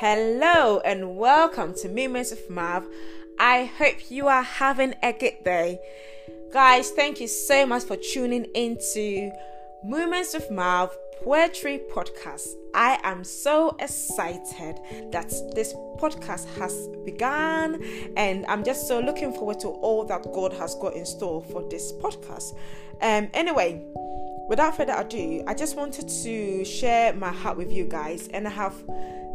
Hello and welcome to Moments of Mav. I hope you are having a good day. Guys, thank you so much for tuning into Moments of Mav Poetry Podcast. I am so excited that this podcast has begun, and I'm just so looking forward to all that God has got in store for this podcast. Um, anyway, without further ado, I just wanted to share my heart with you guys, and I have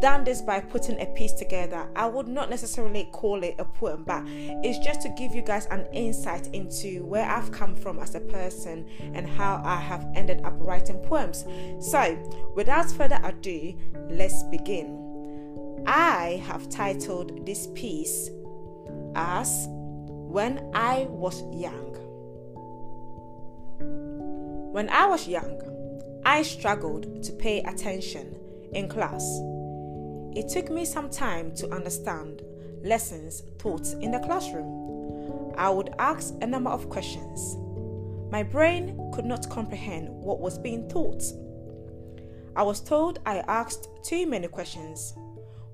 done this by putting a piece together. I would not necessarily call it a poem, but it's just to give you guys an insight into where I've come from as a person and how I have ended up writing poems. So, without further ado, let's begin. I have titled this piece as When I Was Young. When I was young, I struggled to pay attention in class. It took me some time to understand lessons taught in the classroom. I would ask a number of questions. My brain could not comprehend what was being taught. I was told I asked too many questions.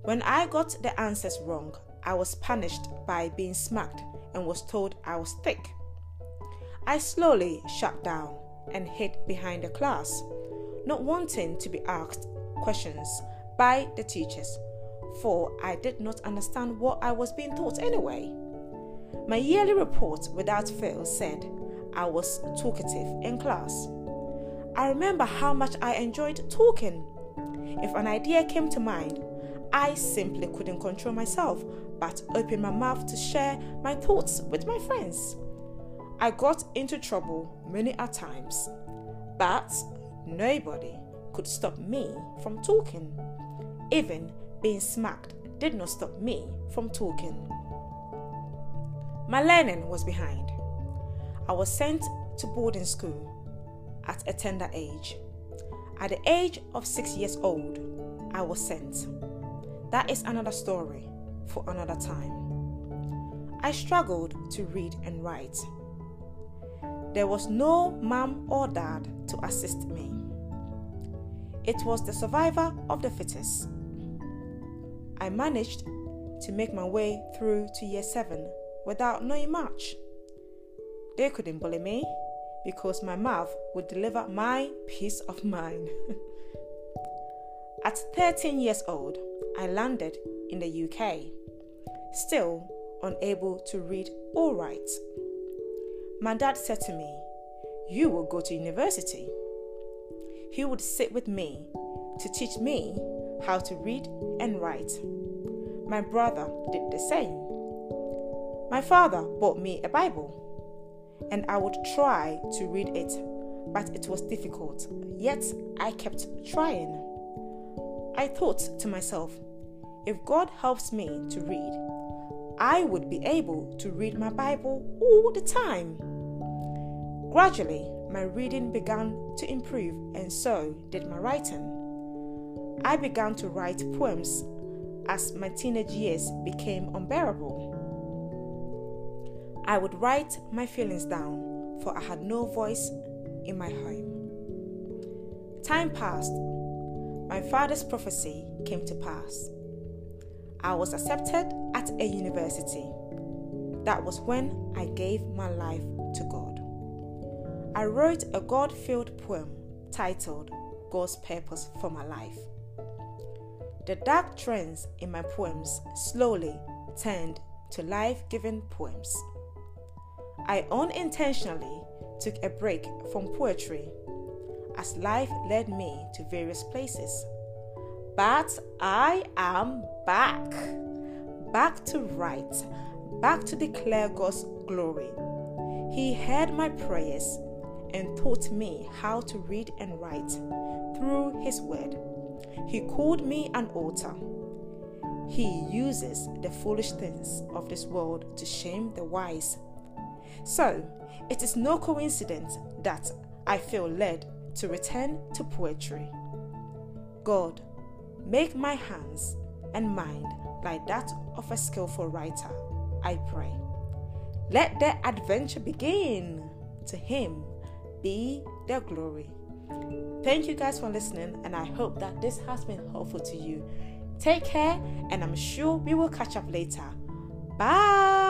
When I got the answers wrong, I was punished by being smacked and was told I was thick. I slowly shut down and hid behind the class, not wanting to be asked questions by the teachers, for I did not understand what I was being taught anyway. My yearly report, without fail, said I was talkative in class. I remember how much I enjoyed talking. If an idea came to mind, I simply couldn't control myself but opened my mouth to share my thoughts with my friends. I got into trouble many a times, but nobody could stop me from talking. Even being smacked did not stop me from talking. My learning was behind. I was sent to boarding school at a tender age. At the age of six years old, I was sent. That is another story for another time. I struggled to read and write. There was no mom or dad to assist me. It was the survivor of the fittest. I managed to make my way through to year 7 without knowing much. They couldn't bully me because my mouth would deliver my peace of mind. At 13 years old, I landed in the UK, still unable to read or write. My dad said to me, You will go to university. He would sit with me to teach me how to read and write. My brother did the same. My father bought me a Bible, and I would try to read it, but it was difficult, yet I kept trying. I thought to myself, if God helps me to read, I would be able to read my Bible all the time. Gradually, my reading began to improve, and so did my writing. I began to write poems as my teenage years became unbearable. I would write my feelings down, for I had no voice in my home. Time passed. My father's prophecy came to pass. I was accepted at a university. That was when I gave my life to God. I wrote a God filled poem titled God's Purpose for My Life. The dark trends in my poems slowly turned to life giving poems. I unintentionally took a break from poetry as life led me to various places. But I am back, back to write, back to declare God's glory. He heard my prayers and taught me how to read and write through His Word. He called me an author. He uses the foolish things of this world to shame the wise. So, it is no coincidence that I feel led to return to poetry. God, make my hands and mind like that of a skillful writer, I pray. Let the adventure begin. To Him be the glory. Thank you guys for listening, and I hope that this has been helpful to you. Take care, and I'm sure we will catch up later. Bye.